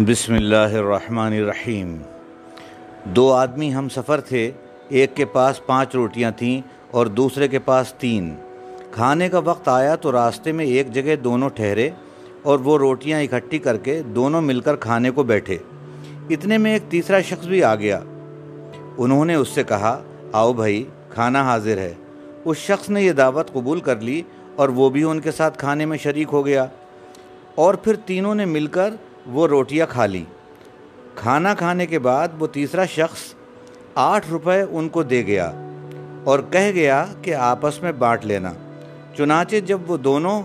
بسم اللہ الرحمن الرحیم۔ دو آدمی ہم سفر تھے، ایک کے پاس پانچ روٹیاں تھیں اور دوسرے کے پاس تین۔ کھانے کا وقت آیا تو راستے میں ایک جگہ دونوں ٹھہرے اور وہ روٹیاں اکٹھی کر کے دونوں مل کر کھانے کو بیٹھے۔ اتنے میں ایک تیسرا شخص بھی آ گیا۔ انہوں نے اس سے کہا، آؤ بھائی، کھانا حاضر ہے۔ اس شخص نے یہ دعوت قبول کر لی اور وہ بھی ان کے ساتھ کھانے میں شریک ہو گیا۔ اور پھر تینوں نے مل کر وہ روٹیاں کھا لی کھانا کھانے کے بعد وہ تیسرا شخص آٹھ روپے ان کو دے گیا اور کہہ گیا کہ آپس میں بانٹ لینا۔ چنانچہ جب وہ دونوں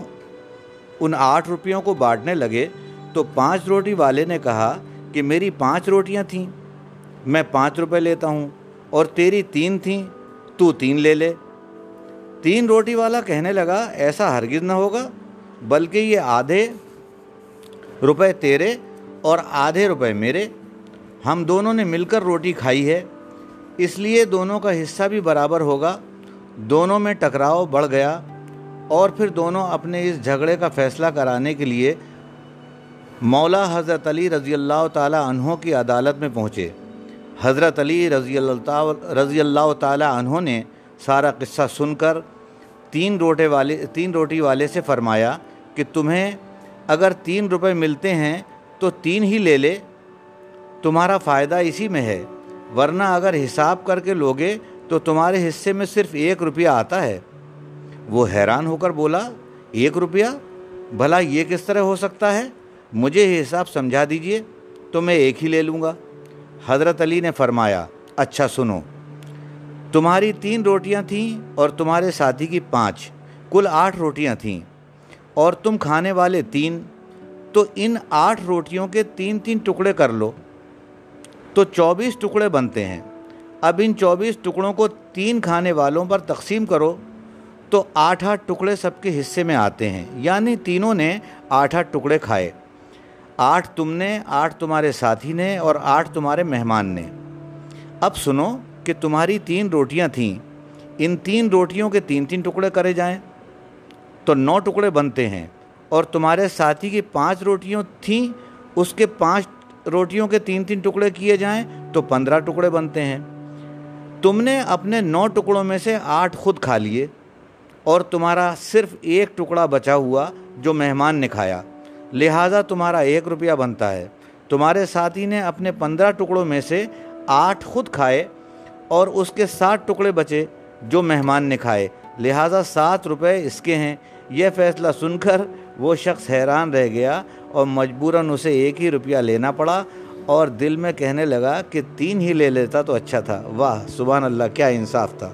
ان آٹھ روپیوں کو بانٹنے لگے تو پانچ روٹی والے نے کہا کہ میری پانچ روٹیاں تھیں، میں پانچ روپے لیتا ہوں اور تیری تین تھیں، تو تین لے لے۔ تین روٹی والا کہنے لگا، ایسا ہرگز نہ ہوگا، بلکہ یہ آدھے روپے تیرے اور آدھے روپے میرے۔ ہم دونوں نے مل کر روٹی کھائی ہے۔ اس لیے دونوں کا حصہ بھی برابر ہوگا۔ دونوں میں ٹکراؤ بڑھ گیا اور پھر دونوں اپنے اس جھگڑے کا فیصلہ کرانے کے لیے مولا حضرت علی رضی اللہ تعالیٰ عنہ کی عدالت میں پہنچے۔ حضرت علی رضی اللہ رضی اللہ تعالیٰ عنہ نے سارا قصہ سن کر تین روٹے والے، تین روٹی والے سے فرمایا کہ تمہیں اگر تین روپے ملتے ہیں تو تین ہی لے لے، تمہارا فائدہ اسی میں ہے، ورنہ اگر حساب کر کے لوگے تو تمہارے حصے میں صرف ایک روپیہ آتا ہے۔ وہ حیران ہو کر بولا، ایک روپیہ؟ بھلا یہ کس طرح ہو سکتا ہے؟ مجھے حساب سمجھا دیجیے، تو میں ایک ہی لے لوں گا۔ حضرت علی نے فرمایا اچھا سنو، تمہاری تین روٹیاں تھیں اور تمہارے ساتھی کی پانچ، کل آٹھ روٹیاں تھیں۔ اور تم کھانے والے تین، تو ان آٹھ روٹیوں کے تین تین ٹکڑے کر لو۔ تو چوبیس ٹکڑے بنتے ہیں۔ اب ان چوبیس ٹکڑوں کو تین کھانے والوں پر تقسیم کرو، تو آٹھ آٹھ ٹکڑے سب کے حصے میں آتے ہیں۔ یعنی تینوں نے آٹھ آٹھ ٹکڑے کھائے۔ آٹھ تم نے، آٹھ تمہارے ساتھی نے اور آٹھ تمہارے مہمان نے۔ اب سنو کہ تمہاری تین روٹیاں تھیں۔ ان تین روٹیوں کے تین تین ٹکڑے کرے جائیں۔ تو نو ٹکڑے بنتے ہیں اور تمہارے ساتھی کی پانچ روٹیوں تھیں، اس کے پانچ روٹیوں کے تین تین ٹکڑے کیے جائیں تو پندرہ ٹکڑے بنتے ہیں۔ تم نے اپنے نو ٹکڑوں میں سے آٹھ خود کھا لیے اور تمہارا صرف ایک ٹکڑا بچا ہوا جو مہمان نے کھایا۔ لہٰذا تمہارا ایک روپیہ بنتا ہے۔ تمہارے ساتھی نے اپنے پندرہ ٹکڑوں میں سے آٹھ خود کھائے اور اس کے سات ٹکڑے بچے جو مہمان نے کھائے۔ لہٰذا سات روپے اس کے ہیں۔ یہ فیصلہ سن کر وہ شخص حیران رہ گیا اور مجبوراً اسے ایک ہی روپیہ لینا پڑا اور دل میں کہنے لگا کہ تین ہی لے لیتا تو اچھا تھا۔ واہ، سبحان اللہ، کیا انصاف تھا۔